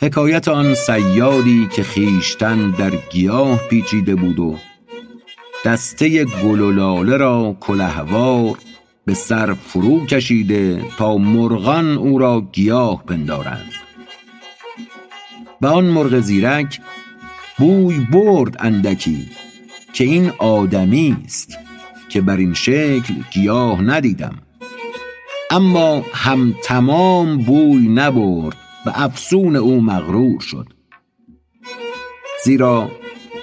حکایت آن صیادی که خویشتن در گیاه پیچیده بود و دسته گل و لاله را کلهوار به سر فرو کشیده تا مرغان او را گیاه پندارند و آن مرغ زیرک بوی برد اندکی که این آدمی است که بر این شکل گیاه ندیدم. اما هم تمام بوی نبرد و افسون او مغرور شد. زیرا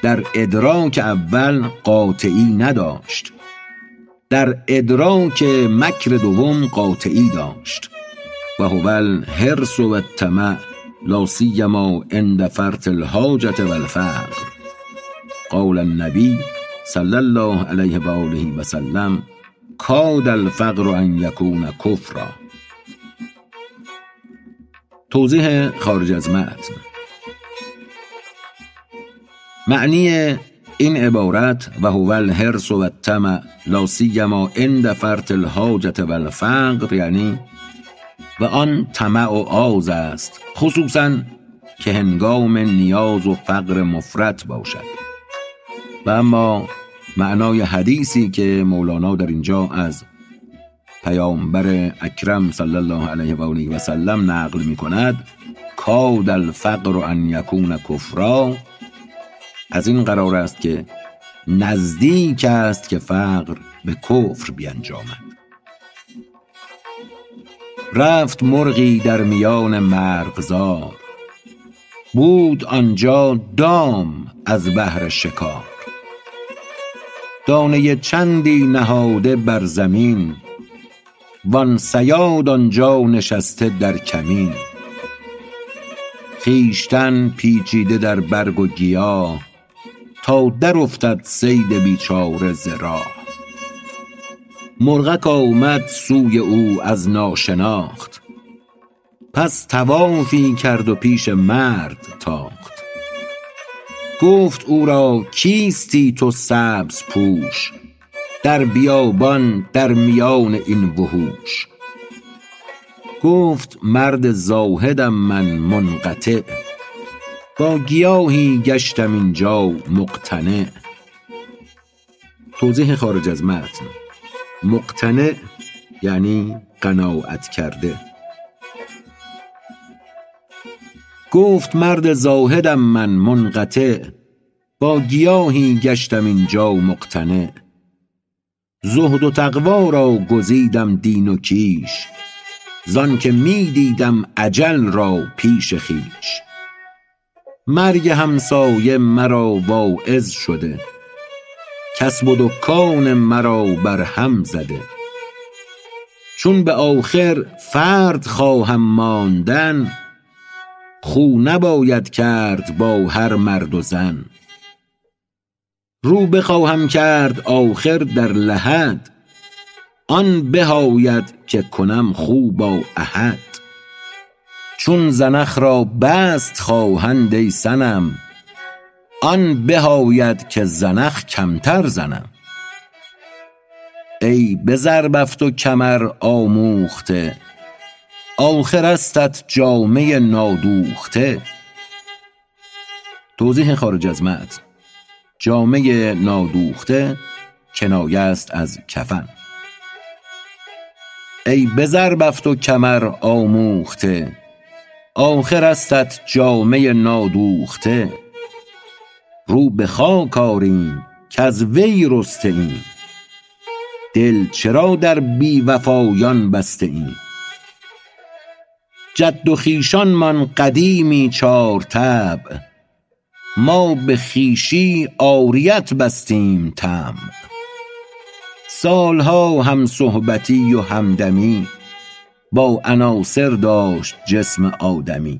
در ادراک اول قاطعی نداشت. در ادراک مکر دوم قاطعی داشت. و هو الحرص و الطمع لا سیما عند فرط الحاجة و الفقر. قال النبی صلی الله علیه و آله و سلم کاد الفقر ان یکون کفرا. توضیح خارج از متن. معنی این عبارت و هو الحرص و الطمع لا سیما عند فرط الحاجة و الفقر یعنی و آن طمع و آز است خصوصا که هنگام نیاز و فقر مفرط باشد. و اما معنای حدیثی که مولانا در اینجا از پیامبر اکرم صلی الله علیه و آله و سلم نقل می کند کاد الفقر ان یکون کفرا از این قرار است که نزدیک است که فقر به کفر بیانجامد. رفت مرغی در میان مرغزار. بود آنجا دام از بهر شکار. دانه چندی نهاده بر زمین. وان صیاد آنجا نشسته در کمین. خویشتن پیچیده در برگ و گیاه. تا در افتد صید بیچاره ز راه. مرغک آمد سوی او از ناشناخت. پس طوافی کرد و پیش مرد تاخت. گفت او را کیستی تو سبزپوش در بیابان در میان این وحوش. گفت مرد زاهدم من منقطع. با گیاهی گشتم اینجا مقتنع. توضیح خارج از متن. مقتنع یعنی قناعت کرده. گفت مرد زاهدم من منقطع. با گیاهی گشتم اینجا مقتنع. زهد و تقوی را گزیدم دین و کیش. زانکه می دیدم اجل را پیش خویش. مرگ همسایه مرا واعظ شده. کسب و دکان مرا بر هم زده. چون به آخر فرد خواهم ماندن خو نباید کرد با هر مرد و زن. رو بخواهم کرد آخر در لحد آن به آید که کنم خو با احد. چون زنخ را بست خواهند ای صنم آن به آید که زنخ کمتر زنم. ای به زربفت و کمر آموخته آخرستت جامه نادوخته. توضیح خارج از متن. جامه نادوخته کنایه است از کفن. ای به و کمر آموخته آخرستت جامه نادوخته. رو به خاک آریم کز وی رسته ایم دل چرا در بی وفایان بسته ایم جد و خویشانمان قدیمی چار طبع ما به خویشی عاریت بستیم طمع. سالها هم صحبتی و همدمی با عناصر داشت جسم آدمی.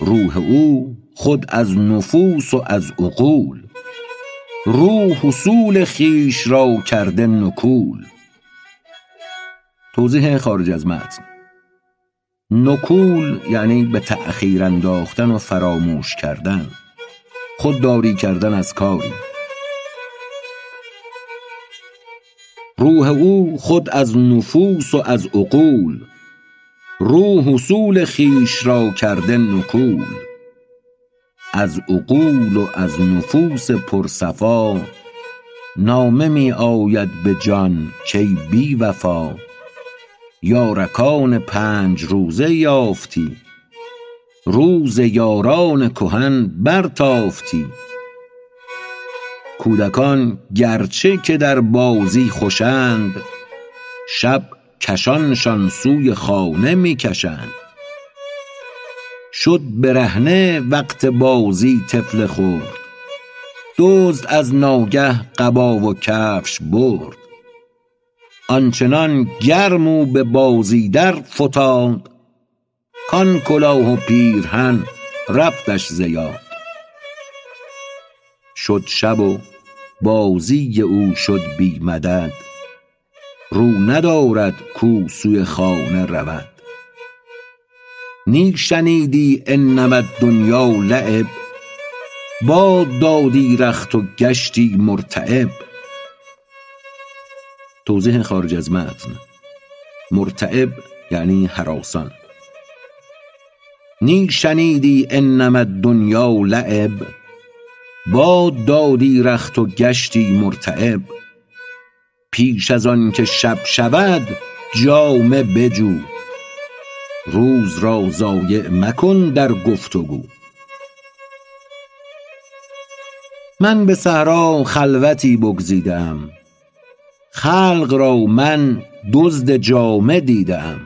روح او خود از نفوس و از عقول. رو حصول خیش را کرده نکول. توضیح خارج از متن. نکول یعنی به تأخیر انداختن و فراموش کردن. خودداری کردن از کاری. روح او خود از نفوس و از عقول. روح حصول خیش را کرده نکول. از عقول و از نفوس پرصفا نامه می آید به جان کای بی وفا. یارکان پنج روزه یافتی روز یاران کهن برتافتی. کودکان گرچه که در بازی خوشند شب کشانشان سوی خانه می کشند شد برهنه وقت بازی طفل خرد دزد از ناگه قبا و کفش برد. آنچنان گرم او به بازی در فتاد. کان کلاه و پیرهن رفتش ز یاد. شد شب و بازی او شد بی مدد. رو ندارد کو سوی خانه رود. نی شنیدی انما الدنیا لعب. باد دادی رخت و گشتی مرتعب. توضیح خارج از متن. مرتعب یعنی هراسان نی شنیدی انما الدنیا لعب. باد دادی رخت و گشتی مرتعب. پیش از آن که شب شود جامه بجو. روز را ضایع مکن در گفت و گو من به صحرا خلوتی بگزیده ام خلق را من دزد جامه دیده ام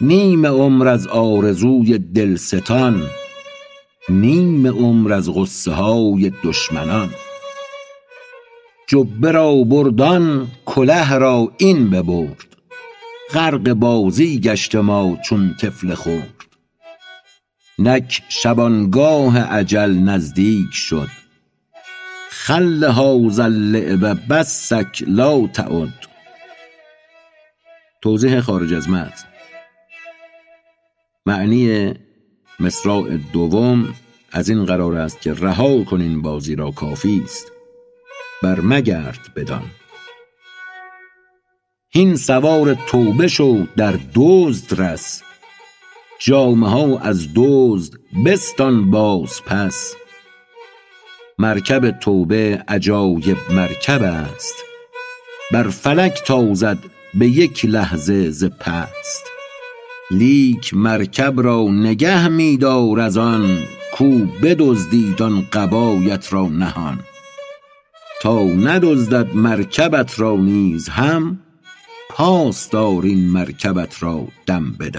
نیم عمر از آرزوی دلستان. نیم عمر از غصه های دشمنان. جبه را برد آن کله را این ببرد. غرق بازی گشته ما چون طفل خرد نک شبانگاه اجل نزدیک شد. خل هذا اللعب بسک لا تعد. توضیح خارج از متن. معنی مصراع دوم از این قرار است که رها کن این بازی را کافی است. برمگرد بدان. هین سوار توبه شو در دزد رس. جامه ها از دزد بستان باز پس. مرکب توبه عجایب مرکب است. بر فلک تازد به یک لحظه ز پست. لیک مرکب را نگه می دار از آن کو بدزدید آن قبایت را نهان. تا ندزدد مرکبت را نیز هم پاس دار این مرکبت را دم به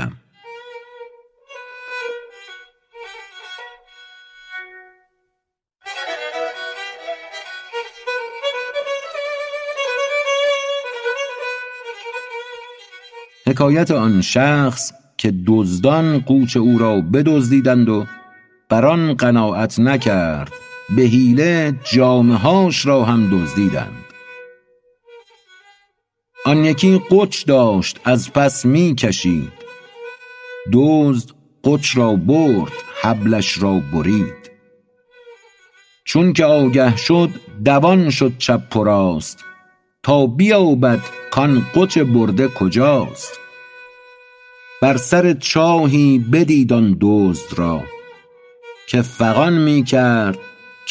حکایت آن شخص که دزدان قوچ او را بدزدیدند و بر آن قناعت نکرد به حیله جامه هاش را هم دزدیدند. آن یکی قوچ داشت از پس می کشید دزد قوچ را برد حبلش را برید. چون که آگه شد دوان شد چپ و راست. تا بیابد کان قوچ برده کجاست؟ بر سر چاهی بدید آن دزد را که فغان می کرد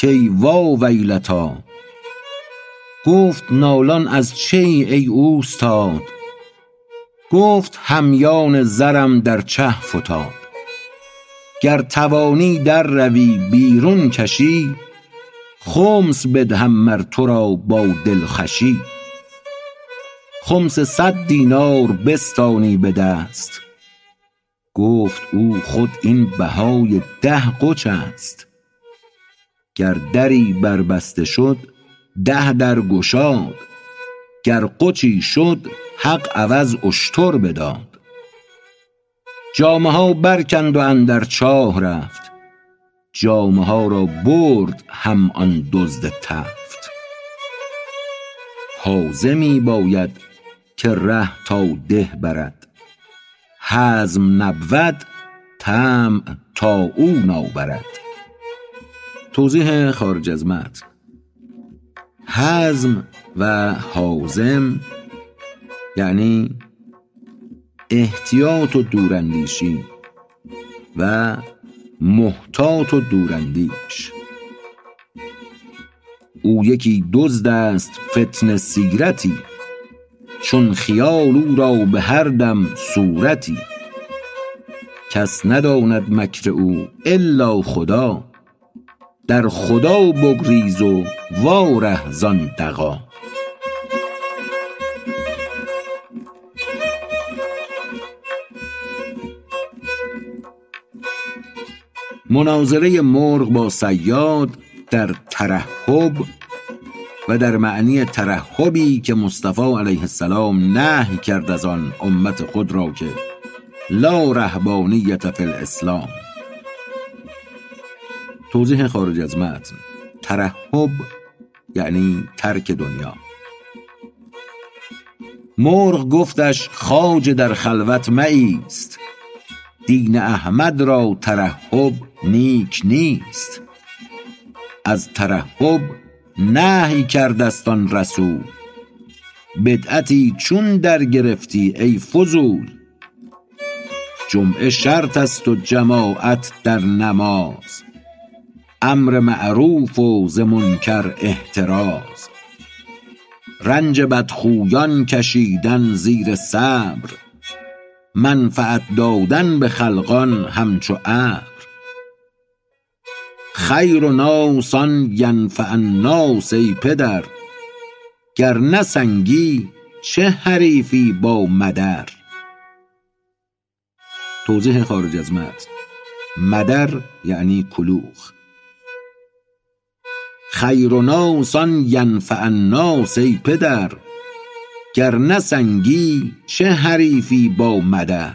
کای وا ویلتی گفت نالان از چه ای ای اوستاد؟ گفت همیان زرم در چه فتاد گر توانی در روی بیرون کشی خمس بدهم مر تو را با دلخوشی خمس صد دینار بستانی به دست. گفت او خود این بهای ده قوچ است. گر دری بر بسته شد ده در گشاد. گر قوچی شد حق عوض اشتر بداد. جامه ها برکند و اندر چاه رفت. جامه ها را برد هم آن دزد تفت. حازمی باید که ره تا ده برد. حزم نبود طمع تا او نابرد توضیح خارج از متن. حزم و حازم یعنی احتیاط و دوراندیشی و محتاط و دوراندیش. او یکی دزد است فتنه سیرتی چون خیال او را به هر دم صورتی. کس نداند مکر او الا خدا. در خدا بگریز و واره زان دغا. مناظره مرغ با صیاد در ترحب و در معنی ترحبی که مصطفی علیه السلام نهی کرد از آن امت خود را که لا رهبانیت فی الاسلام. توضیح خارج از متن. ترحب یعنی ترک دنیا. مرغ گفتش خاج در خلوت مایست دین احمد را ترحب نیک نیست. از ترحب نهی کردست آن رسول. بدعتی چون در گرفتی ای فضول. جمعه شرط است و جماعت در نماز. امر معروف و ز منکر احتراز. رنج بدخویان کشیدن زیر صبر. منفعت دادن به خلقان همچو ابر. خیر ناس آن ینفع الناس ای پدر. گر نه سنگی چه حریفی با مدر. توضیح خارج از متن. مدر یعنی کلوخ. خیر ناس آن ینفع الناس ای پدر. گر نه سنگی چه حریفی با مدر.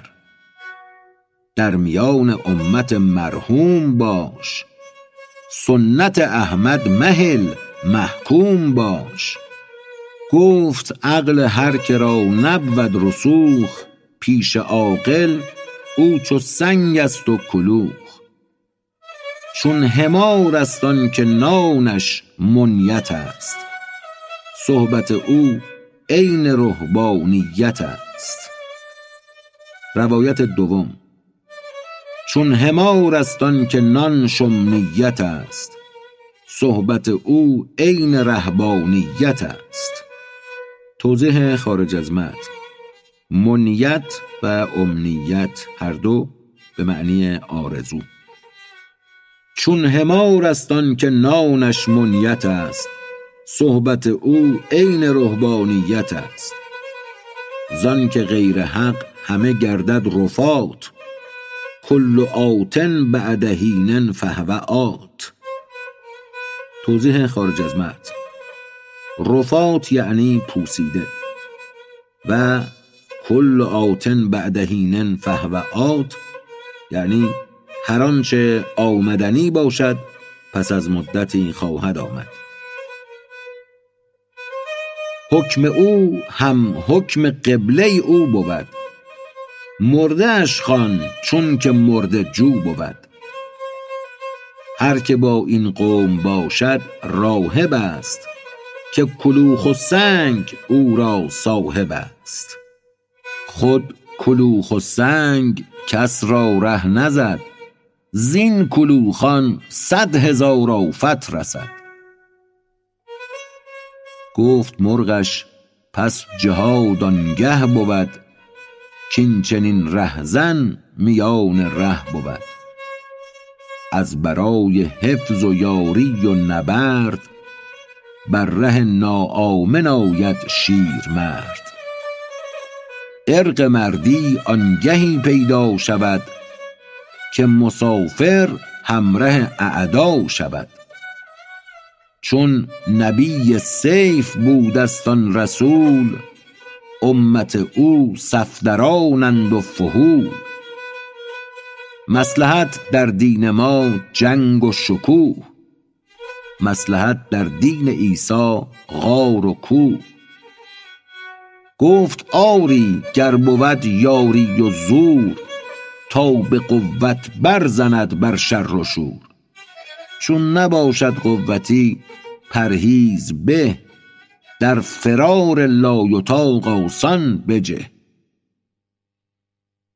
در میان امت مرحوم باش. سنت احمد مهل محکوم باش. گفت عقل هر که را نبود رسوخ پیش عاقل او چو سنگ است و کلوخ. چون حمار است آن که نانش منیت است. صحبت او عین رهبانیت است. روایت دوم چون حمار است آن که نانش امنیت است. صحبت او عین رهبانیت است. توضیح خارج از متن. منیت و امنیت هر دو به معنی آرزو. چون حمار است آن که نانش منیت است صحبت او عین رهبانیت است. زان که غیر حق همه گردد رفات. کل آت بعد حین فهو آت. توضیح خارج از متن رفات یعنی پوسیده. و کل آت بعد حین فهو آت یعنی هر آنچه آمدنی باشد پس از مدتی خواهد آمد. حکم او هم حکم قبله او بود. مرده اش خوان چون که مرده جو بود. هر که با این قوم باشد راهب است که کلوخ و سنگ او را صاحب است. خود کلوخ و سنگ کس را ره نزد زین کلوخان صد هزار آفت رسد. گفت مرغش پس جهاد آنگه بود کین چنین رهزن میان ره بود. از برای حفظ و یاری و نبرد بر ره ناآمن آید شیرمرد عرق مردی آنگهی پیدا شود که مسافر همره اعدا شود. چون نبی سیف آن رسول امت او صفدرانند و فحول. مسلحت در دین ما جنگ و شکوه. مسلحت در دین عیسی غار و کوه. گفت آری گر بود یاری و زور تا به قوت برزند بر شر و شور. چون نباشد قوتی پرهیز به در فرار لایطاق آسان بجه.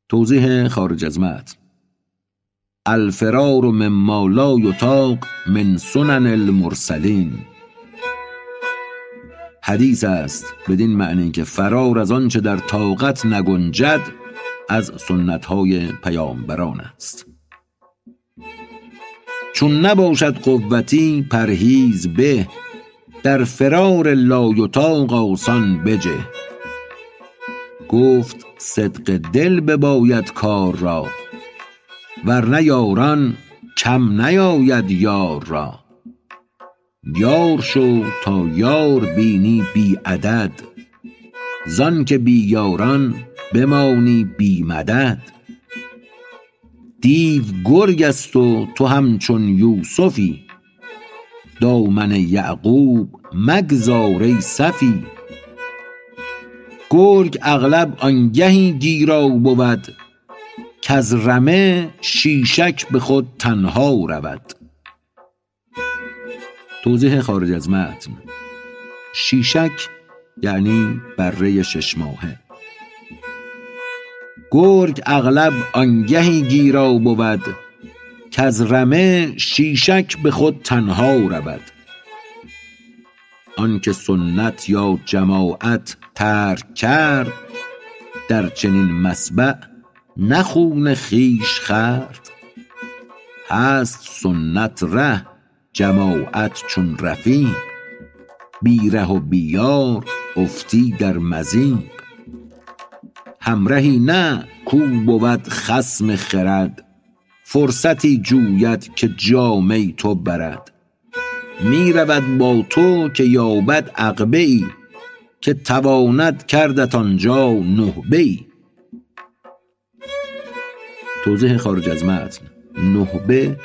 توضیح خارج از متن. الفرار مما لا یطاق من سنن المرسلین. حدیث است بدین معنی که فرار از آنچه در طاقت نگنجد از سنت های پیامبران است. چون نباشد قوتی پرهیز به در فرار لایطاق آسان بجه. گفت صدق دل بباید کار را ورنه یاران کم نیاید یار را. یار شو تا یار بینی بی عدد زان که بی یاران بمانی بی مدد. دیو گرگ است و تو همچون یوسفی دامن یعقوب مگذار ای سفی گرگ اغلب آنگهی گیرا بود کز رمه شیشک به خود تنها رود. توضیح خارج از متن. شیشک یعنی بره شش ماهه. گرگ اغلب آنگهی گیرا بود کز رمه شیشک به خود تنها رود. آنکه سنت یا جماعت ترک کرد در چنین مسبع نه خون خویش خورد. هست سنت ره جماعت چون رفیق. بی ره و بی یار افتی در مضیق همرهی نه کو بود خصم خرد فرصتی جوید که جامه تو برد. می رود با تو که یابد عقبه ای که تواند کردت آنجا نهبه ای توضیح خارج از متن. نهبه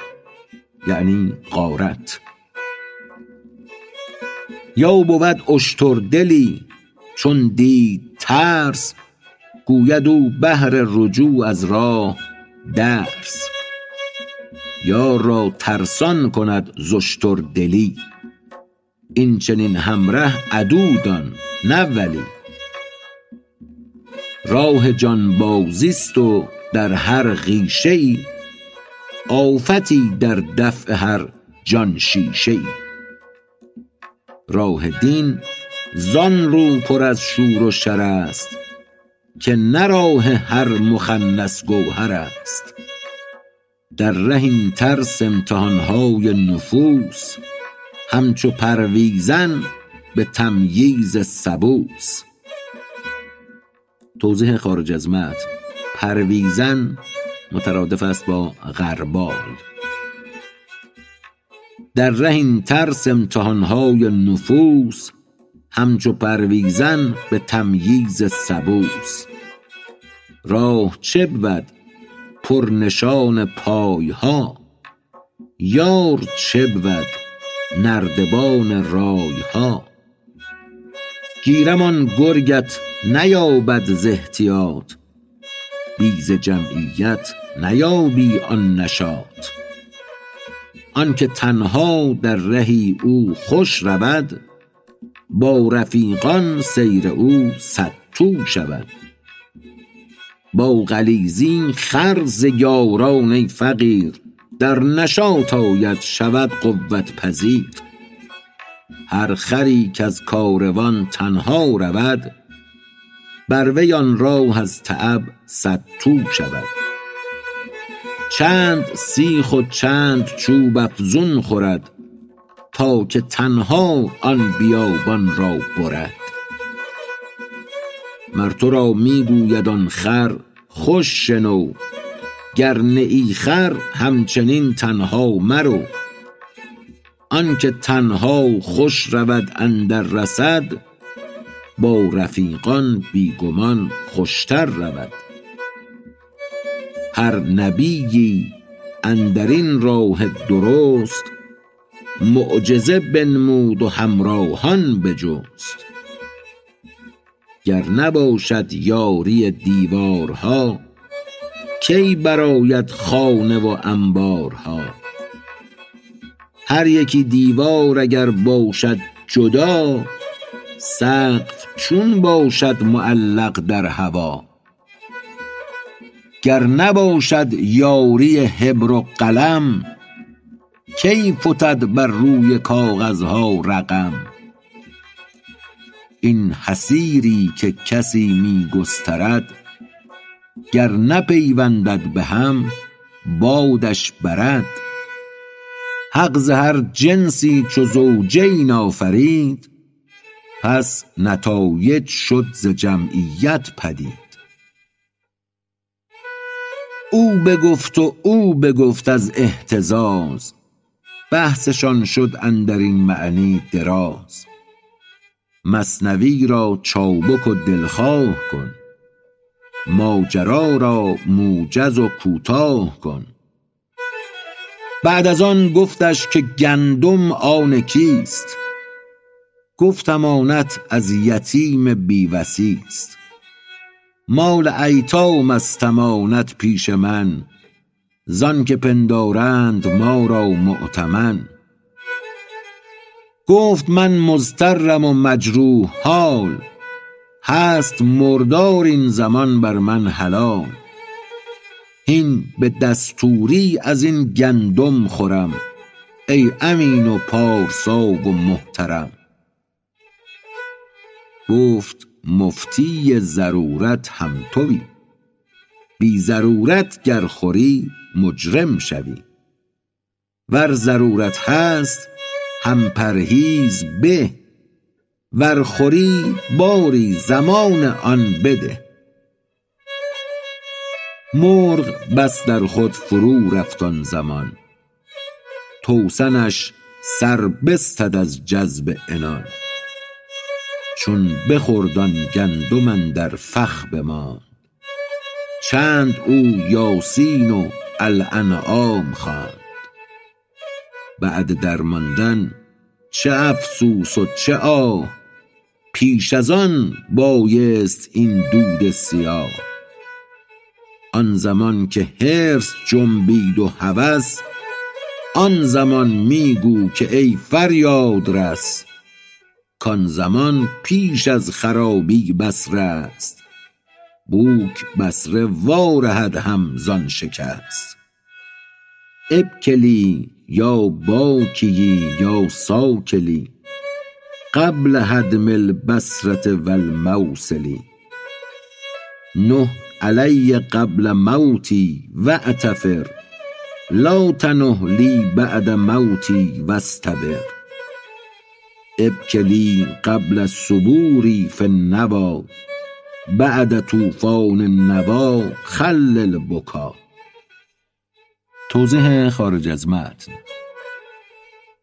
یعنی غارت. یا بود اشتردلی چون دید ترس گوید او بهر رجوع از راه درس. یار را ترسان کند ز اشتردلی این چنین همره عدو دان نه ولی. راه جانبازی است و در هر خویشه ای آفتی در دفع هر جان شیشه ای راه دین زان رو پر از شور و شر است که نه راه هر مخنث گوهر است. در ره این ترس امتحان های نفوس همچو پرویزن به تمییز سبوس. توضیح خارج از متن. پرویزن مترادف است با غربال. در ره این ترس امتحان های نفوس همچو پرویزن به تمییز سبوس. راه چه بود؟ پرنشان پای ها یار چه بود نردبان رای ها گیرم آن گرگت نیابد ز احتیاط. بی ز جمعیت نیابی آن نشاط. آنکه تنها در رهی او خوش رود با رفیقان سیر او صدتو شود. با غلیظی خر ز یاران ای فقیر در نشاط آید شود قوت پذیر. هر خری کز کاروان تنها رود بر وی آن راه از تعب صدتو شود. چند سیخ و چند چوب افزون خورد تا که تنها آن بیابان را برد. مر تو را می گوید آن خر خوش شنو. گر نه خر همچنین تنها مرو. آنکه تنها خوش رود اندر رصد با رفیقان بی گمان خوشتر رود. هر نبیی اندرین راه درست معجزه بنمود و همراهان بجست. گر نباشد یاری دیوارها کی برآید خانه و انبارها؟ هر یکی دیوار اگر باشد جدا سقف چون باشد معلق در هوا. گر نباشد یاری حبر و قلم کی فتد بر روی کاغذها رقم؟ این حصیری که کسی می گسترد گر نپیوندد به هم بادش برد. حق ز هر جنسی چو زوجین آفرید پس نتایج شد ز جمعیت پدید. او بگفت و او بگفت از اهتزاز بحثشان شد اندرین معنی دراز. مثنوی را چابک و دلخواه کن. ماجرا را موجز و کوتاه کن. بعد از آن گفتش که گندم آن کیست؟ گفت امانت از یتیم بی وصی است. مال ایتام است امانت پیش من. زانکه پندارند ما را مؤتمن. گفت من مضطرم و مجروح حال. هست مردار این زمان بر من حلال. هین به دستوری ازین گندم خورم. ای امین و پارسا و محترم. گفت مفتی ضرورت هم توی. بی ضرورت گر خوری مجرم شوی. ور ضرورت هست هم پرهیز به. ور خوری باری زمان آن بده. مرغ بس در خود فرو رفت آن زمان. توسنش سر بستد از جذب عنان. چون بخورد آن گندم اندر فخ بماند. چند او یاسین و الانعام خواند. بعد درماندن چه افسوس و چه آه! پیش از آن بایست این دود سیاه. آن زمان که حرص جنبید و هوس آن زمان می گو که ای فریادرس کان زمان پیش از خرابی بسره است بوک بسره وا رهد هم زان شکست. ابکلی یا باکیی یا ساکلی قبل هدم البصرة و نه علی قبل موتی واعتفر لا تنه لی بعد موتی واصطبر ابکلی قبل الصبور فی النوی بعد طوفان النوی خل البکا. توضیح خارج از متن.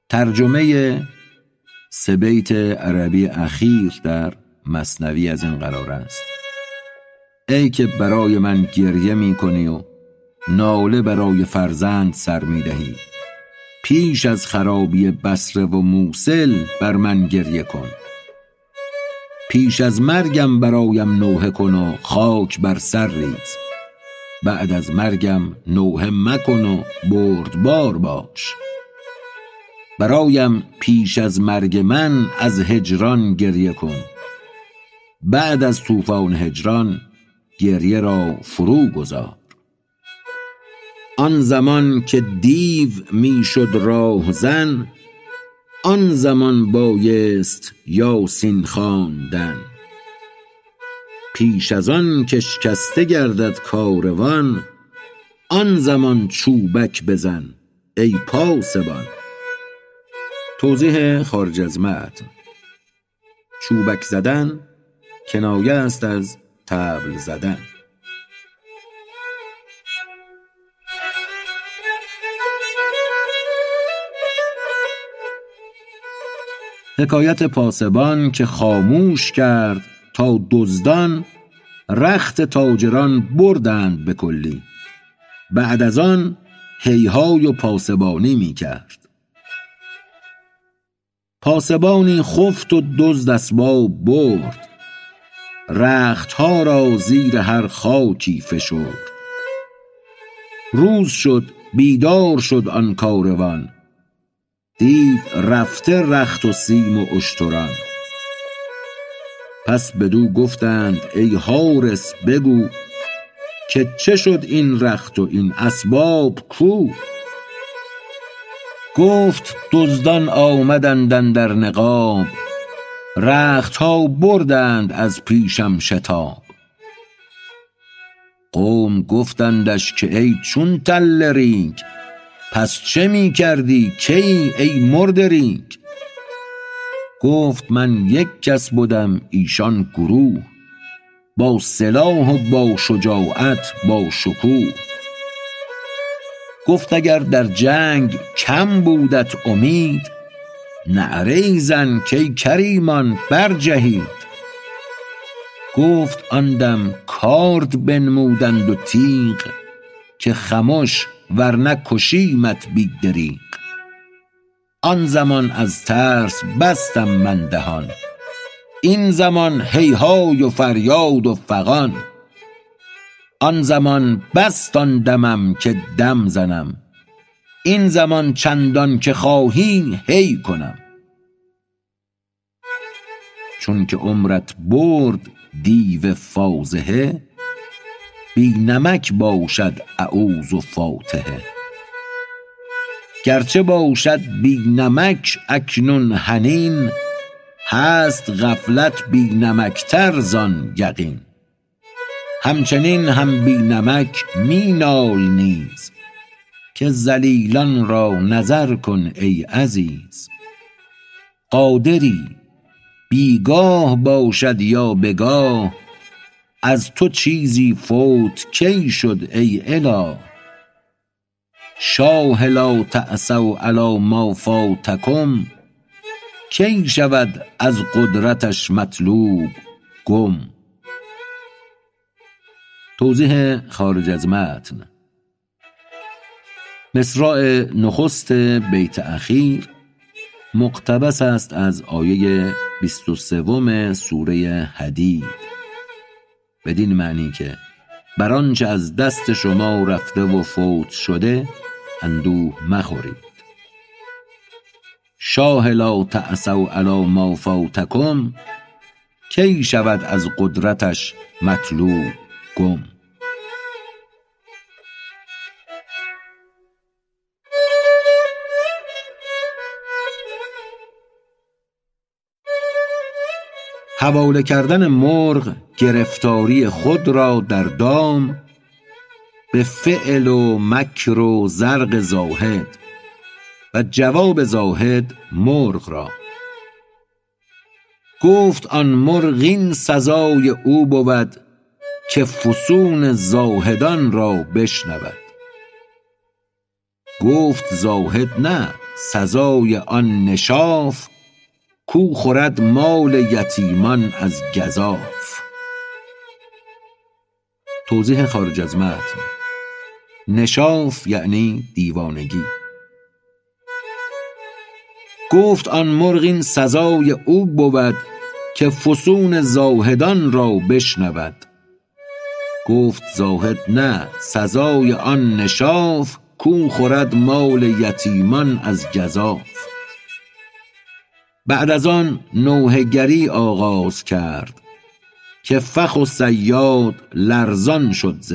ترجمه سه بیت عربی اخیر در مثنوی از این قرار است. ای که برای من گریه می کنی و ناله برای فرزند سر می دهی پیش از خرابی بصره و موصل بر من گریه کن. پیش از مرگم برایم نوحه کن و خاک بر سر ریز. بعد از مرگم نوحه مکن و بردبار باش. برایم پیش از مرگ من از هجران گریه کن. بعد از طوفان هجران گریه را فرو گذار. آن زمان که دیو می شد راهزن آن زمان بایست یاسین خواندن. پیش از آن که شکسته گردد کاروان آن زمان چوبک بزن ای پاسبان. توضیح خارج از متن. چوبک زدن کنایه است از طبل زدن. حکایت پاسبان که خاموش کرد تا دزدان رخت تاجران بردند به کلی. بعد از آن هیهای و پاسبانی می کرد پاسبانی خفت و دزد اسباب برد. رختها را زیر هر خاکی فشرد. روز شد بیدار شد آن کاروان. دید رفته رخت و سیم و اشتران. پس بدو گفتند ای حارس بگو که چه شد این رخت و این اسباب کو؟ گفت دزدان آمدند اندر نقاب رختها بردند از پیشم شتاب. قوم گفتندش که ای چون تله رینگ پس چه می کردی؟ کی ای مرده رینگ؟ گفت من یک کس بدم ایشان گروه با سلاح و با شجاعت با شکوه. گفت اگر در جنگ کم بودت امید نعره زن کای کریمان برجهید. گفت آن دم کارد بنمودند و تیغ که خمش ورنه کشیمت بی آن زمان از ترس بستم من دهان. این زمان هیهای و فریاد و فغان. آن زمان بست آن دمم که دم زنم. این زمان چندان که خواهی هی کنم. چون که عمرت برد دیو فاضحه بی نمک باشد اعوذ و فاتحه. گرچه باشد بی نمک اکنون حنین هست غفلت بی نمکتر زان یقین. همچنین هم بی نمک می نال نیز که ذلیلان را نظر کن ای عزیز. قادری بیگاه باشد یا بگاه از تو چیزی فوت کی شد ای اله؟ شاه لا تأسوا علی ما فاتکم. کی شود از قدرتش مطلوب گم؟ توضیح خارج از متن. مصرع نخست بیت اخیر مقتبس است از آیه 23 سوره حدید. بدین معنی که بر آنچه از دست شما رفته و فوت شده اندوه مخورید. شاه لا تأسوا علی ما فاتکم کی شود از قدرتش مطلوب گم. حواله کردن مرغ گرفتاری خود را در دام به فعل و مکر و زرق زاهد و جواب زاهد مرغ را. گفت آن مرغ این سزای او بود که فسون زاهدان را بشنود. گفت زاهد نه سزای آن نشاف کو خورد مال یتیمان از گزاف. توضیح خارج از متن. نشاف یعنی دیوانگی. گفت آن مرغ این سزای او بود که فسون زاهدان را بشنود. گفت زاهد نه سزای آن نشاف کو خورد مال یتیمان از گزاف. بعد از آن نوحه گری آغاز کرد که فخ و صیاد لرزان شد ز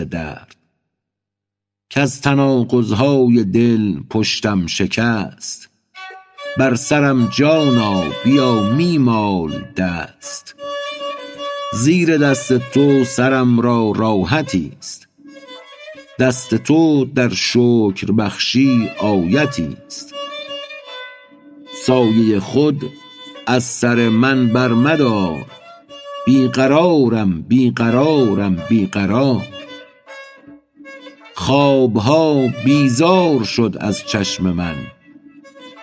کز تناقضهای دل پشتم شکست. بر سرم جانا بیا می مال دست. زیر دست تو سرم را راحتی است دست تو در شکر بخشی آیتی است سایه خود از سر من بی قرارم خوابها بیزار شد از چشم من.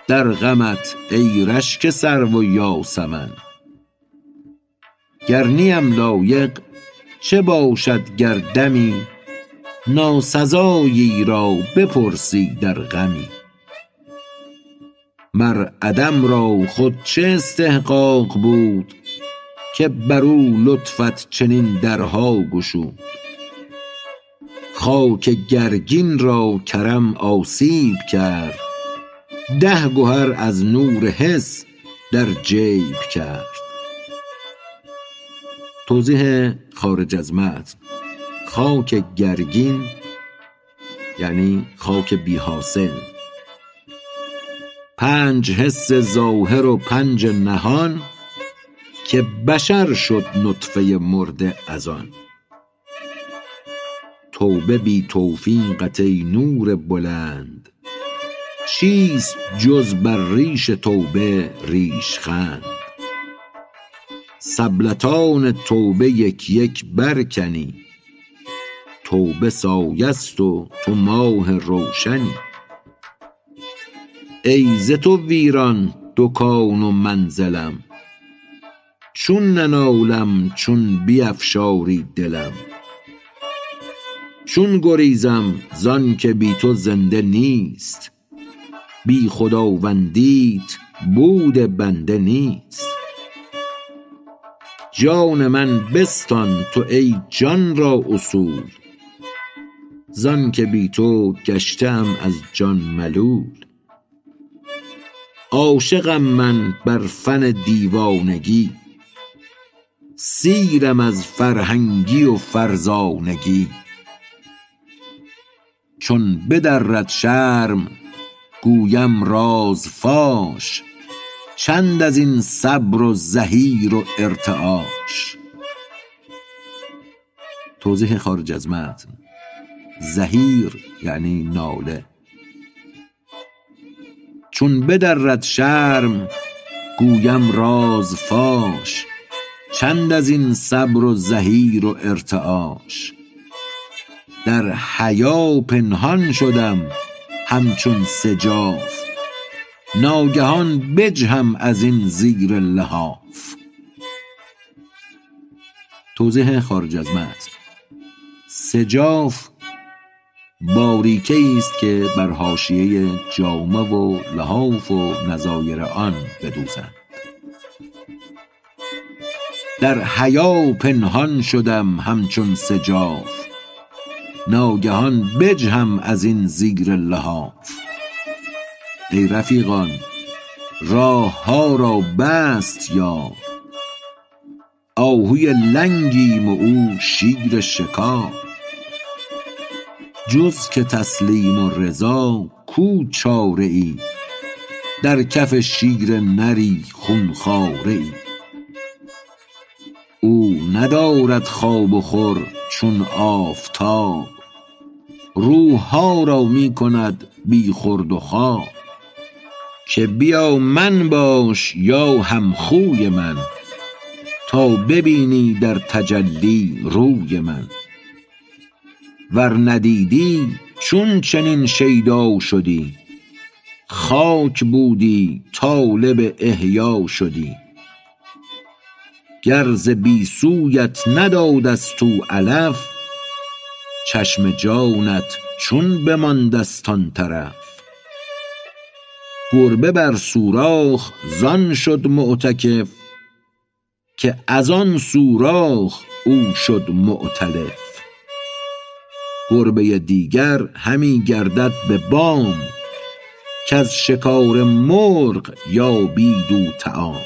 در غمت ای رشک سرو و یاسمن. گر نیم لایق چه باشد گر دمی؟ ناسزایی را بپرسی در غمی. مر عدم را خود چه استحقاق بود که بر او لطفت چنین درها گشود؟ خاک گرگین را کرم آسیب کرد. ده گهر از نور حس در جیب کرد. توضیح خارج از متن. خاک گرگین یعنی خاک بی حاصل. پنج حس ظاهر و پنج نهان که بشر شد نطفه مرده از آن. توبه بی توفیقت ای نور بلند. چیست جز بر ریش توبه ریشخند؟ سبلتان توبه یک یک برکنی. توبه سایه است و تو ماه روشنی. ای ز تو ویران دکان و منزلم چون ننالم چون بیفشاری دلم. چون گریزم زانکه بی تو زنده نیست. بی خداوندیت بود بنده نیست. جان من بستان تو ای جان را اصول. زانکه بی تو گشته ام از جان ملول. عاشقم من بر فن دیوانگی. سیرم از فرهنگی و فرزانگی. چون بدرد شرم گویم راز فاش چند ازین صبر و زحیر و ارتعاش. توضیح خارج از متن. زحیر یعنی ناله. چون بدرد شرم گویم راز فاش چند ازین صبر و زحیر و ارتعاش. در حیا پنهان شدم همچون سجاف. ناگهان بجهم ازین زیر لحاف. توضیح خارج از متن. سجاف باریکه است که بر حاشیه جامه و لحاف و نظایر آن بدوزند. در حیا پنهان شدم همچون سجاف. ناگهان بجهم ازین زیر لحاف. ای رفیقان راه ها را بست یار آهوی لنگیم و او شیر شکار جز که تسلیم و رضا کو چاره ای؟ در کف شیر نری خون خواره ای. او ندارد خواب و خور چون آفتاب. روحها را می کند بی خورد و خواب. که بیا من باش یا هم خوی من تا ببینی در تجلی روی من. ور ندیدی چون چنین شیدا شدی خاک بودی طالب احیا شدی. گر ز بی سویت ندادست او علف چشم جانت چون بماندست آن طرف. گربه بر سوراخ زان شد معتکف که از آن سوراخ او شد مؤتلف گربه دیگر همی گردد به بام کز شکار مرغ یابید او طعام.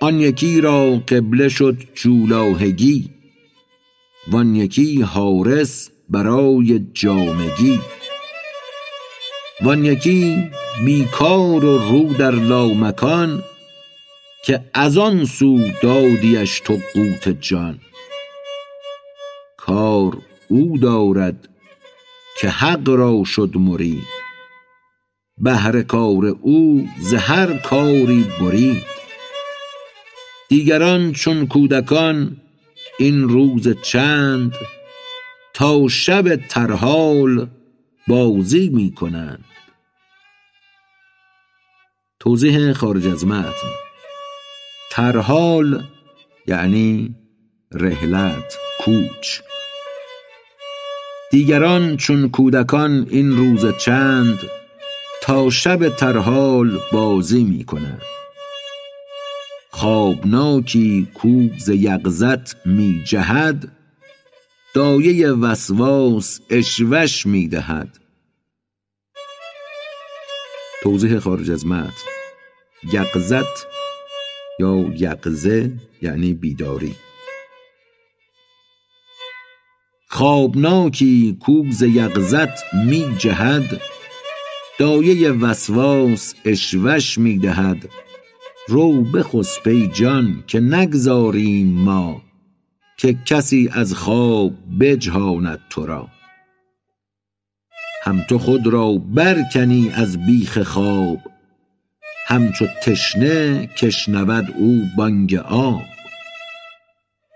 آن یکی را قبله شد جولاهگی وان یکی حارس برای جامگی. وان یکی بی کار و رو در لامکان که از آن سو دادیش تو قوت جان. کار او دارد که حق را شد مرید. بهر کار او ز هر کاری برید. دیگران چون کودکان این روز چند تا شب ترحال بازی می کنند. توضیح خارج از متن. ترحال یعنی رحلت کوچ. دیگران چون کودکان این روز چند تا شب ترحال بازی می کنند. خوابناکی کو ز یقظت می جهد دایه وسواس اشوش می دهد. توضیح خارج از متن. یقظت یا یقظه یعنی بیداری. خوابناکی کو ز یقظت می جهد دایه وسواس اشوش می دهد. رو بخسپ ای جان که نگذاریم ما که کسی از خواب بجهاند تو را. هم تو خود را برکنی از بیخ خواب همچو تشنه که شنود او بانگ آب.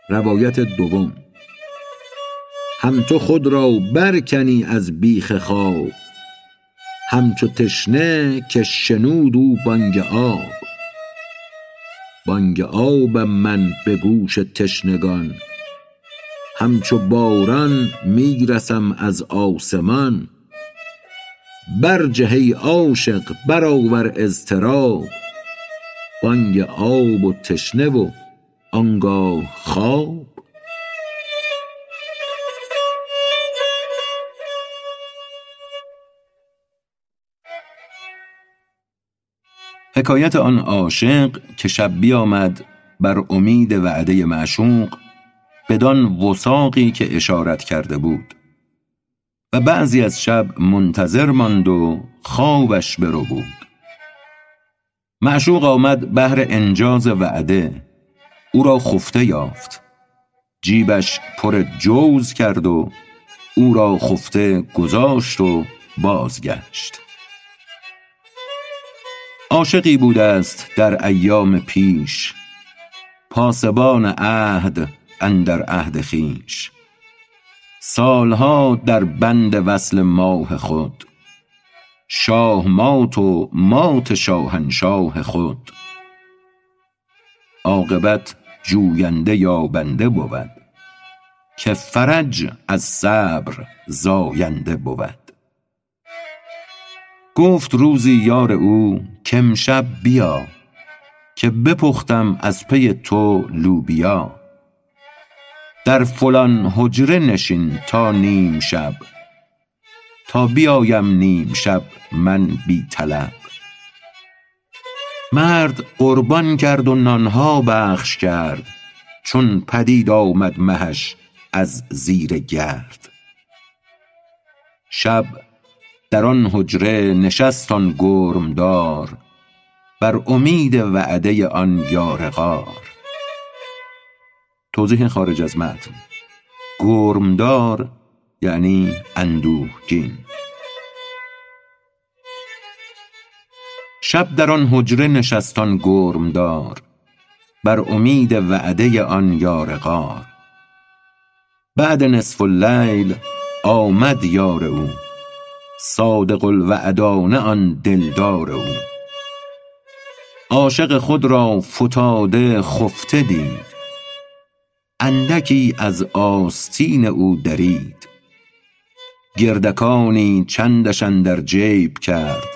روایت دوم. هم تو خود را برکنی از بیخ خواب همچو تشنه که شنود او بانگ آب. بانگ آب من به گوش تشنگان. همچو باران می رسم از آسمان. برجه ای عاشق برآور اضطراب. بانگ آب و تشنه و آنگاه خواب. حکایت آن عاشق که شب بیامد بر امید وعده معشوق بدان وثاقی که اشارت کرده بود. و بعضی از شب منتظر ماند و خوابش برو بود معشوق آمد بهر انجاز وعده او را خفته یافت. جیبش پر جوز کرد و او را خفته گذاشت و بازگشت. عاشقی بوده است در ایام پیش. پاسبان عهد اندر عهد خویش سالها در بند وصل ماه خود. شاه مات و مات شاهنشاه خود. عاقبت جوینده یابنده بود. که فرج از صبر زاینده بود. گفت روزی یار او کامشب بیا که بپختم از پی تو لوبیا. در فلان حجره نشین تا نیم شب تا بیایم نیم شب من بی طلب. مرد قربان کرد و نانها بخش کرد چون پدید آمد مهش از زیر گرد. شب در آن حجره نشست آن گرم دار بر امید وعده آن یار غار توضیح خارج از متن. گرمدار یعنی اندوهگین. شب در آن حجره نشست آن گرمدار بر امید وعده آن یار غار بعد نصف اللیل آمد یار او. صادق الوعدانه آن دلدار او. عاشق خود را فتاده خفته دید. اندکی از آستین او درید. گردکانی چندش اندر جیب کرد.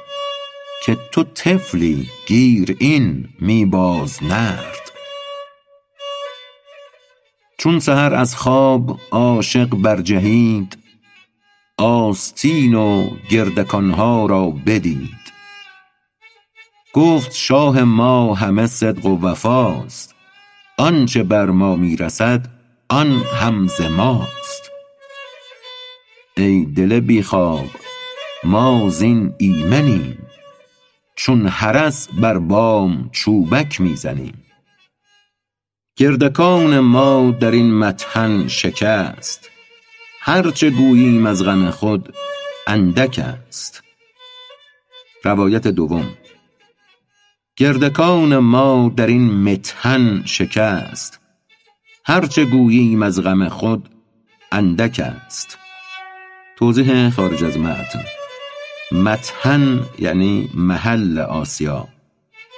که تو طفلی گیر این می باز نرد. چون سحر از خواب عاشق برجهید آستین و گردکانها را بدید گفت شاه ما همه صدق و وفاست. آنچه بر ما می رسد آن هم ز ماست. ای دل بی خواب ما زین ایمنیم. چون حرس بر بام چوبک می زنیم گردکان ما در این مطحن شکست. هر چه گوییم از غم خود اندک است. روایت دوم. گردکان ما در این مطحن شکست. هر چه گوییم از غم خود اندک است. توضیح خارج از متن. مطحن یعنی محل آسیا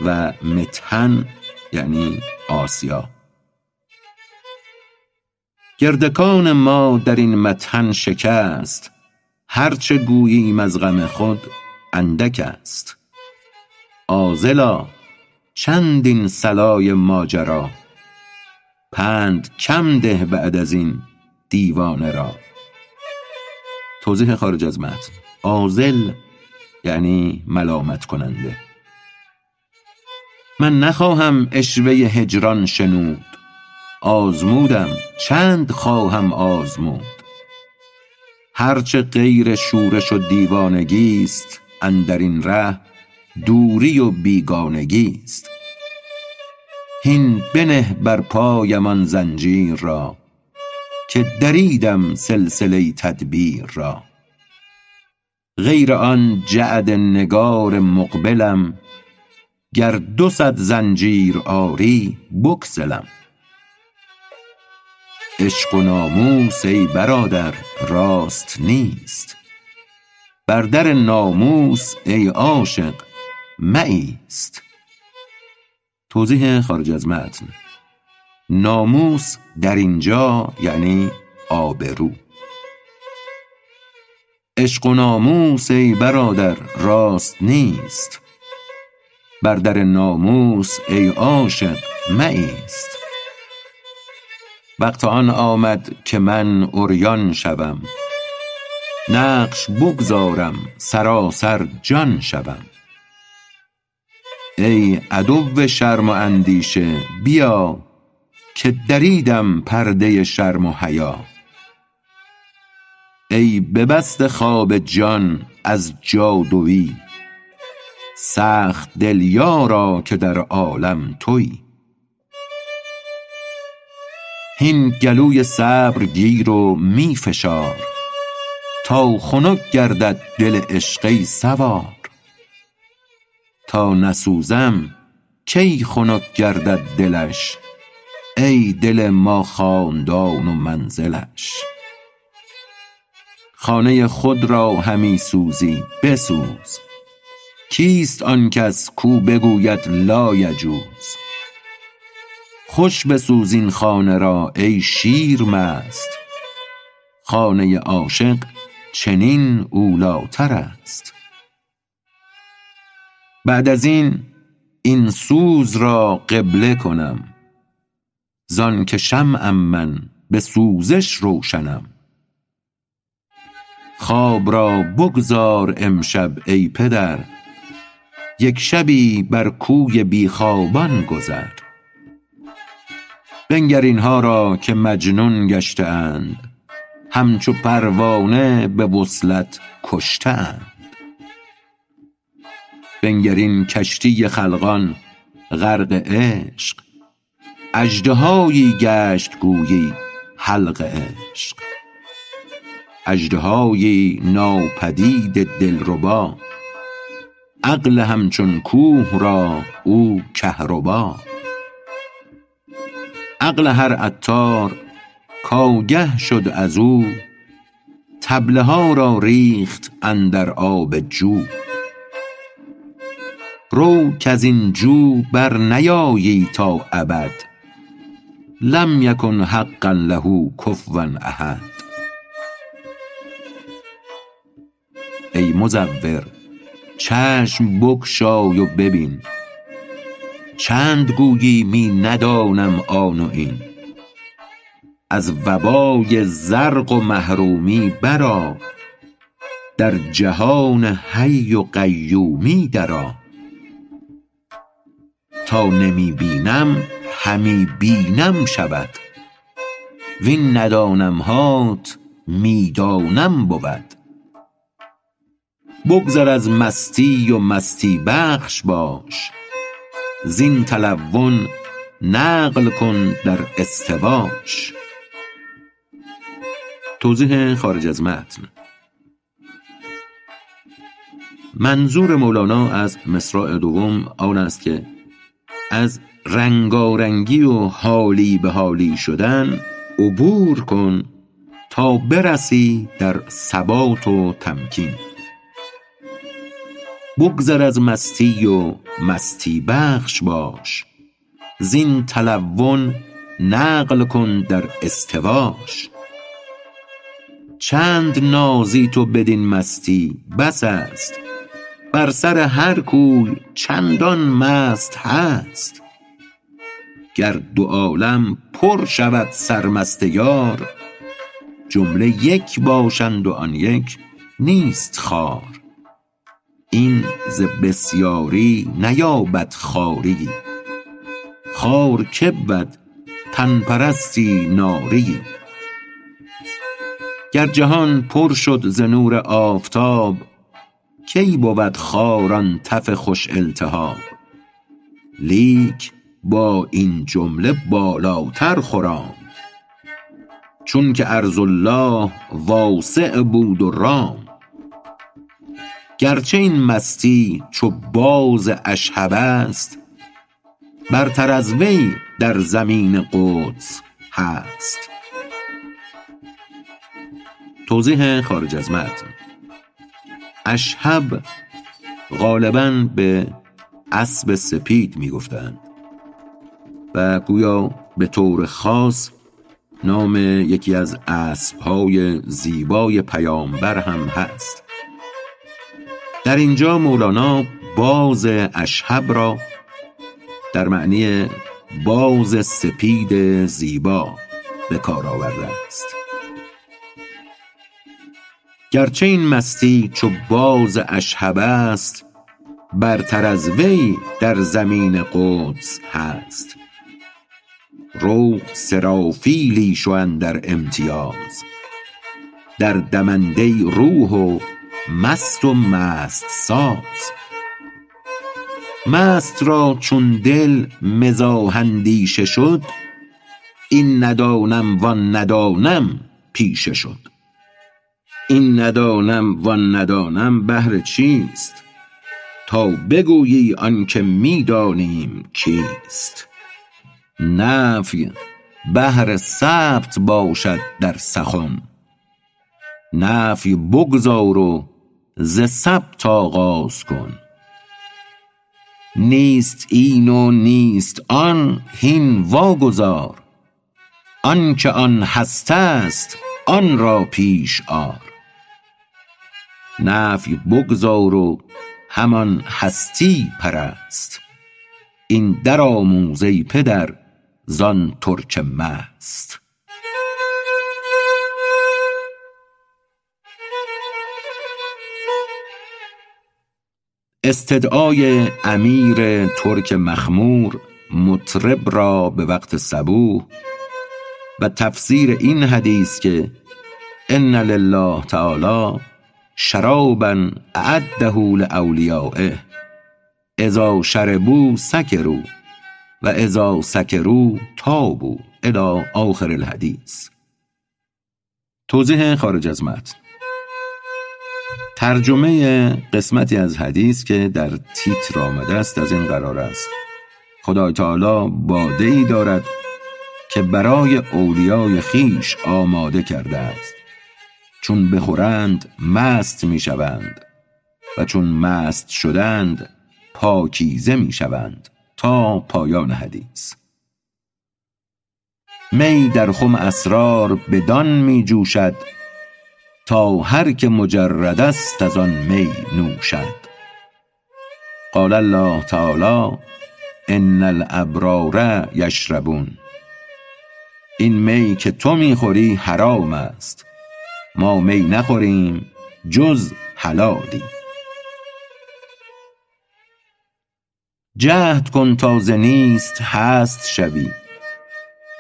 و مطحن یعنی آسیا. گردکان ما در این مطحن شکست. هرچه گوییم از غم خود اندک است. عاذلا چند این صلای ماجرا. پند کم ده بعد از این دیوانه را. توضیح خارج از متن. عاذل یعنی ملامت کننده. من نخواهم اشوه هجران شنود. آزمودم چند خواهم آزمود. هرچه غیر شورش و دیوانگی است اندر این ره دوری و بیگانگی است هین بنه بر پایم آن زنجیر را که دریدم سلسله تدبیر را. غیر آن جعد نگار مقبلم گر دو صد زنجیر آری بگسلم عشق و ناموس ای برادر راست نیست. بر در ناموس ای عاشق مایست توضیح خارج از متن. ناموس در اینجا یعنی آبرو. عشق و ناموس ای برادر راست نیست. بر در ناموس ای عاشق مایست وقت آن آمد که من عریان شوم. نقش بگذارم سراسر جان شوم. ای عدو شرم و اندیشه بیا که دریدم پرده شرم و حیا. ای ببسته خواب جان از جادوی سخت دل یارا که در عالم توی هین گلوی صبر گیر و می فشار تا خنک گردد دل عشق ای سوار. تا نسوزم کی خنک گردد دلش ای دل ما خاندان و منزلش. خانه خود را همی سوزی بسوز. کیست آن کس کو بگوید لایجوز؟ خوش بسوز این خانه را ای شیرمست خانه عاشق چنین اولیتر است. بعد از این این سوز را قبله کنم. زانکه شمعم من به سوزش روشنم. خواب را بگذار امشب ای پدر. یک شبی بر کوی بی خوابان گذر. بنگر اینها را که مجنون گشته اند همچو پروانه به وصلت کشته اند بنگر این کشتی خلقان غرق عشق. اژدهایی گشت گویی حلق عشق. اژدهای ناپدید دلربا. عقل همچون کوه را او کهربا. عقل هر عطار کآگه شد ازو طبله ها را ریخت اندر آب جو. رو کز این جو بر نیایی تا ابد لم یکن حقا له کفوا احد. ای مزور چشم بگشای و ببین چند گویی می ندانم آن و این. از وبای زرق و محرومی برآ در جهان حی و قیومی درآ. تا نمی بینم همی بینم شود. وین ندانمهات می دانم بود. بگذر از مستی و مستی بخش باش. زین تلون نقل کن در استواش. توضیح خارج از متن. منظور مولانا از مصرع دوم آن است که از رنگارنگی و حالی به حالی شدن عبور کن تا برسی در ثبات و تمکین. بگذر از مستی و مستی بخش باش. زین تلون نقل کن در استواش. چند نازی تو بدین مستی بس است. بر سر هر کوی چندان مست هست. گر دو عالم پر شود سرمست یار جمله یک باشند و آن یک نیست خوار این ز بسیاری نیابد خواریی خوار که بود تن پرستی ناریی گر جهان پر شد ز نور آفتاب کی بود خوار آن تف خوش التهاب؟ لیک با این جمله بالاتر خرام. چونک ارض الله واسع بود و رام. گرچه این مستی چو باز اشهب است برتر از وی در زمین قدس هست. توضیح خارج از متن. اشهب غالبا به اسب سپید می گفتند و گویا به طور خاص نام یکی از اسبهای زیبای پیامبر هم هست. در اینجا مولانا باز اشهب را در معنی باز سپید زیبا به کار آورده است. گرچه این مستی چو باز اشهب است برتر از وی در زمین قدس هست. رو سرافیلی شو اندر امتیاز. در دمنده روح و مست و مست ساز. مست را چون دل مزاح اندیشه شد این ندانم وان ندانم پیشه شد. این ندانم وان ندانم بهر چیست تا بگویی آنکه می دانیم کیست. نفی بهر ثبت باشد در سخن. نفی بگذار و ز ثبت آغاز کن. نیست این و نیست آن هین واگذار. آنک آن هست است آن را پیش آر. نفی بگذار و همان هستی پرست. این در آموز ای پدر زان ترک مست. استدعای امیر ترک مخمور مطرب را به وقت صبوح و تفسیر این حدیث که ان لله تعالی شرابا اعده لاولیایه اذا شربوا سکروا و اذا سکروا طابوا الی آخر الحدیث. توضیح خارج از متن. ترجمه قسمتی از حدیث که در تیتر آمده است از این قرار است. خدای تعالی باده ای دارد که برای اولیای خیش آماده کرده است. چون بخورند مست می شوند و چون مست شدند پاکیزه می شوند. تا پایان حدیث. می در خم اسرار بدان می جوشد تا هر که مجرد است از آن می نوشد. قال الله تعالی ان الابرار یشربون. این می که تو می خوری حرام است. ما می نخوریم جز حلالی. جهد کن تا ز نیست هست شوی.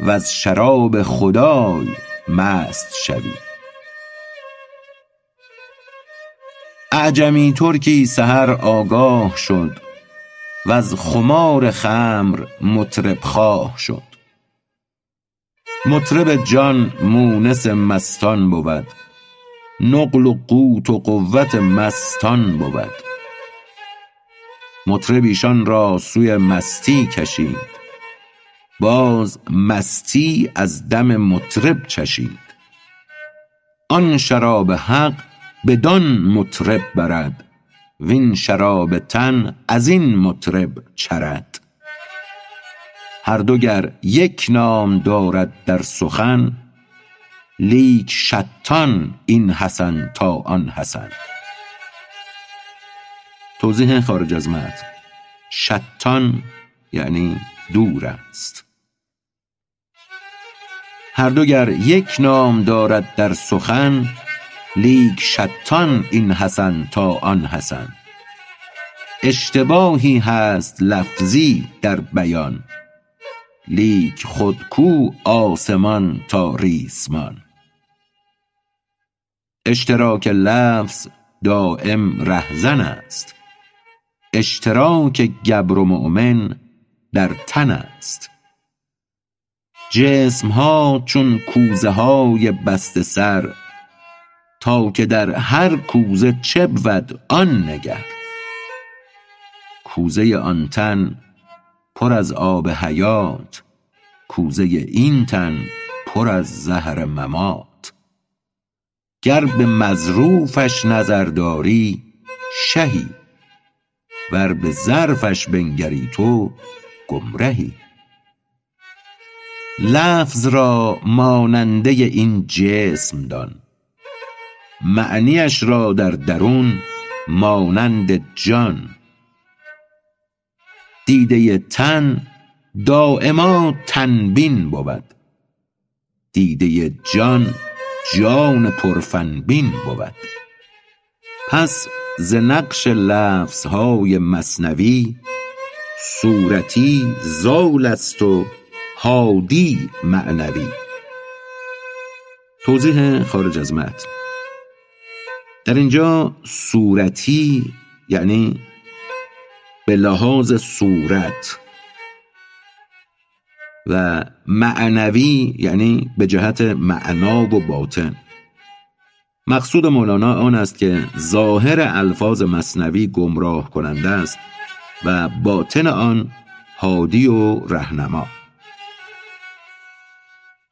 وز شراب خدای مست شوی. اعجمی ترکی سحر آگاه شد وز خمار خمر مطرب خواه شد. مطرب جان مونس مستان بود نقل و قوت و قوت مستان بود. مطرب ایشان را سوی مستی کشید باز مستی از دم مطرب چشید. آن شراب حق بدان مطرب برد وین شراب تن ازین مطرب چرد. هر دو گر یک نام دارد در سخن لیک شتان این حسن تا آن حسن. توضیح خارج از متن. شتان یعنی دور است. هر دو گر یک نام دارد در سخن لیک شتان این حسن تا آن حسن. اشتباهی هست لفظی در بیان. لیک خود کو آسمان تا ریسمان. اشتراک لفظ دایم رهزن است. اشتراک گبر و مؤمن در تن است. جسم ها چون کوزه های بسته سر تا که در هر کوزه چه بود آن نگر. کوزه آن تن پر از آب حیات کوزه این تن پر از زهر ممات. گر به مظروفش نظر داری شهی ور به ظرفش بنگری تو گمرهی. لفظ را ماننده این جسم دان معنیش را در درون مانند جان. دیده تن دایما تنبین بود. دیده جان جان پرفنبین بود. پس ز نقش لفظهای مثنوی صورتی زال است و حادی معنوی. توضیح خارج از متن. در اینجا صورتی یعنی به لحاظ صورت و معنوی یعنی به جهت معنا و باطن. مقصود مولانا آن است که ظاهر الفاظ مصنوی گمراه کننده است و باطن آن هادی و رهنما.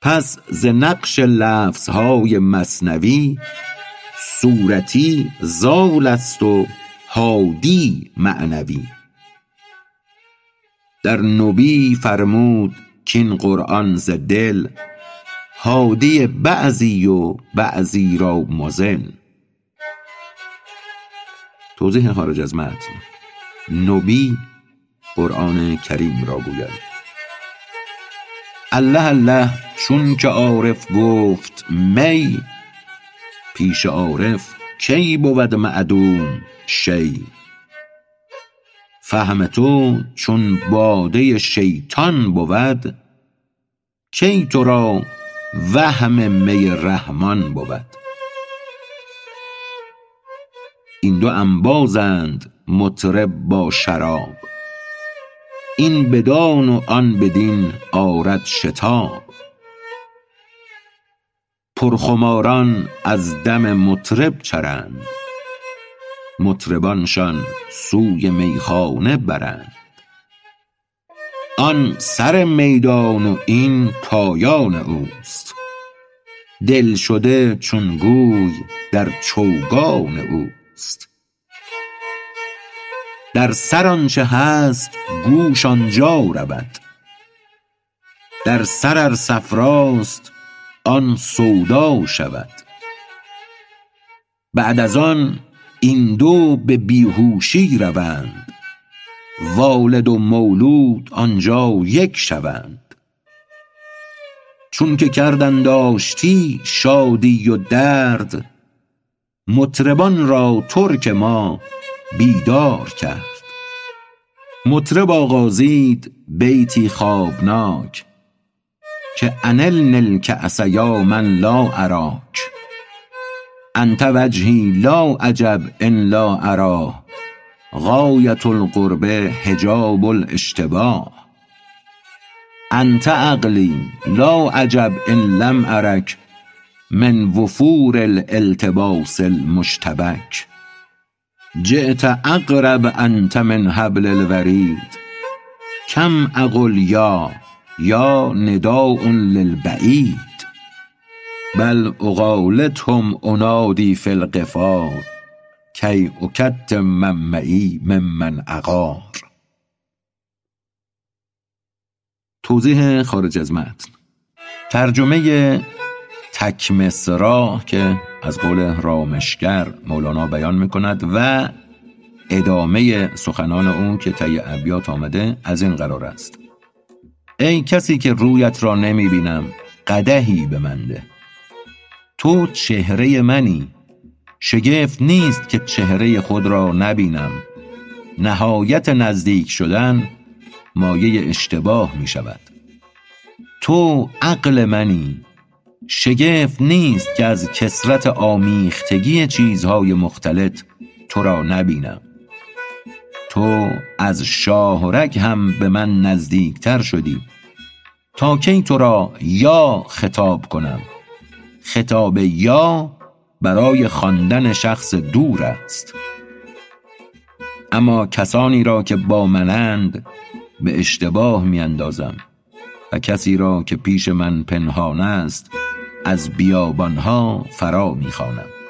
پس ز نقش لفظهای مصنوی صورتی زال است و هادی معنوی. در نبی فرمود کین قرآن ز دل هادی بعضی و بعضی را مضل توضیح خارج از متن. نبی قرآن کریم را گوید. الله الله چون که عارف گفت می پیش عارف کی بود معدوم شی؟ فهم تو چون باده شیطان بود کی تو را وهم می رحمان بود؟ این دو انبازند مطرب با شراب این بدان و آن بدین آرد شتاب. پرخماران از دم مطرب چرند. مطربانشان سوی میخانه برند. آن سر میدان و این پایان اوست. دلشده چون گوی در چوگان اوست. در سر آنچه هست گوش آنجا رود. در سر ار صفراست آن سودا شود. بعد از آن این دو به بیهوشی روند. والد و مولود آنجا یک شوند. چون که کردند آشتی شادی و درد مطربان را ترک ما بیدار کرد. مطرب آغازید بیتی خوابناک. که انلن الکأس یا من لا اراک. انت وجهی لا عجب ان لا اراه غایة القرب حجاب الاشتباه انت عقلی لا عجب ان لم ارک. من وفور الالتباس المشتبک. جیت اقرب انت من حبل الورید. کم اقل یا یا نداء للبعید بل اقالدهم انادی فی الغفار کی اکتم من معی ممن اغار. توضیح خارج از متن. ترجمه تکمسرا که از قول رامشگر مولانا بیان می‌کند و ادامه سخنان او که طی ابیات آمده از این قرار است. ای کسی که رویت را نمی بینم قدهی به منده تو چهره منی شگفت نیست که چهره خود را نبینم. نهایت نزدیک شدن مایه اشتباه می شود تو عقل منی شگفت نیست که از کسرت آمیختگی چیزهای مختلط تو را نبینم. تو از شاه و رگ هم به من نزدیکتر شدی. تا کی تو را یا خطاب کنم؟ خطاب یا برای خواندن شخص دور است. اما کسانی را که با منند به اشتباه میاندازم و کسی را که پیش من پنهان است از بیابانها فرا می‌خوانم.